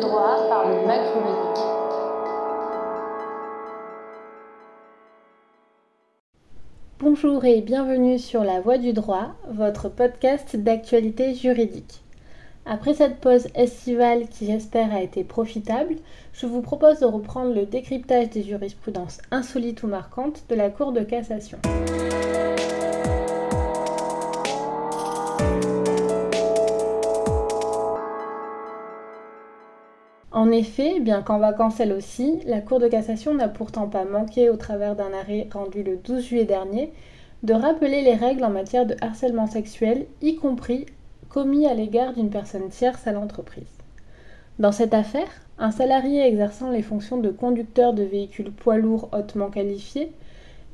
droit par le Bonjour et bienvenue sur La Voie du droit, votre podcast d'actualité juridique. Après cette pause estivale qui j'espère a été profitable, je vous propose de reprendre le décryptage des jurisprudences insolites ou marquantes de la Cour de cassation. En effet, bien qu'en vacances elle aussi, la Cour de cassation n'a pourtant pas manqué, au travers d'un arrêt rendu le 12 juillet dernier, de rappeler les règles en matière de harcèlement sexuel, y compris commis à l'égard d'une personne tierce à l'entreprise. Dans cette affaire, un salarié exerçant les fonctions de conducteur de véhicules poids lourds hautement qualifiés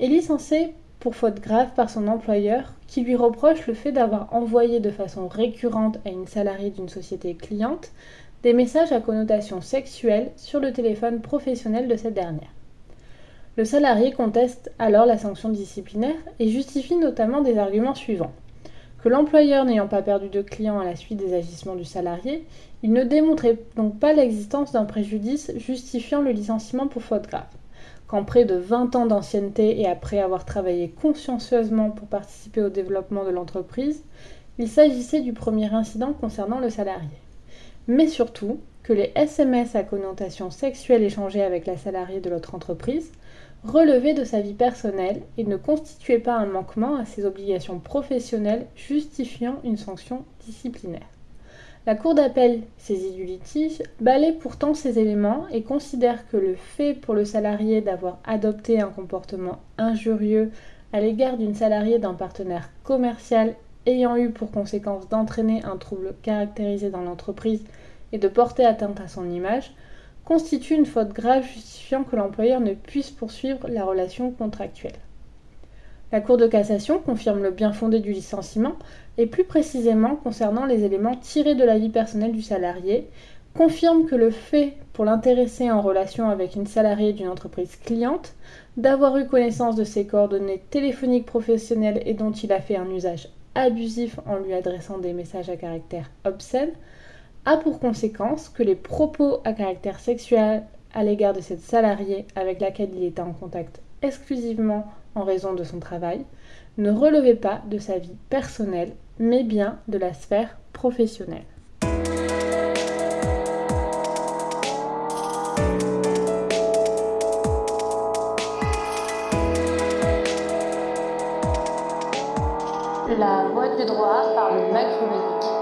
est licencié pour faute grave par son employeur qui lui reproche le fait d'avoir envoyé de façon récurrente à une salariée d'une société cliente des messages à connotation sexuelle sur le téléphone professionnel de cette dernière. Le salarié conteste alors la sanction disciplinaire et justifie notamment des arguments suivants. Que l'employeur n'ayant pas perdu de clients à la suite des agissements du salarié, il ne démontrait donc pas l'existence d'un préjudice justifiant le licenciement pour faute grave. Qu'en près de 20 ans d'ancienneté et après avoir travaillé consciencieusement pour participer au développement de l'entreprise, il s'agissait du premier incident concernant le salarié mais surtout que les SMS à connotation sexuelle échangés avec la salariée de l'autre entreprise relevaient de sa vie personnelle et ne constituaient pas un manquement à ses obligations professionnelles justifiant une sanction disciplinaire. La Cour d'appel, saisie du litige, balaie pourtant ces éléments et considère que le fait pour le salarié d'avoir adopté un comportement injurieux à l'égard d'une salariée d'un partenaire commercial ayant eu pour conséquence d'entraîner un trouble caractérisé dans l'entreprise et de porter atteinte à son image, constitue une faute grave justifiant que l'employeur ne puisse poursuivre la relation contractuelle. La Cour de cassation confirme le bien fondé du licenciement et plus précisément concernant les éléments tirés de la vie personnelle du salarié, confirme que le fait pour l'intéressé en relation avec une salariée d'une entreprise cliente d'avoir eu connaissance de ses coordonnées téléphoniques professionnelles et dont il a fait un usage abusif en lui adressant des messages à caractère obscène, a pour conséquence que les propos à caractère sexuel à l'égard de cette salariée avec laquelle il était en contact exclusivement en raison de son travail ne relevaient pas de sa vie personnelle, mais bien de la sphère professionnelle. La voix du droit par le Mac.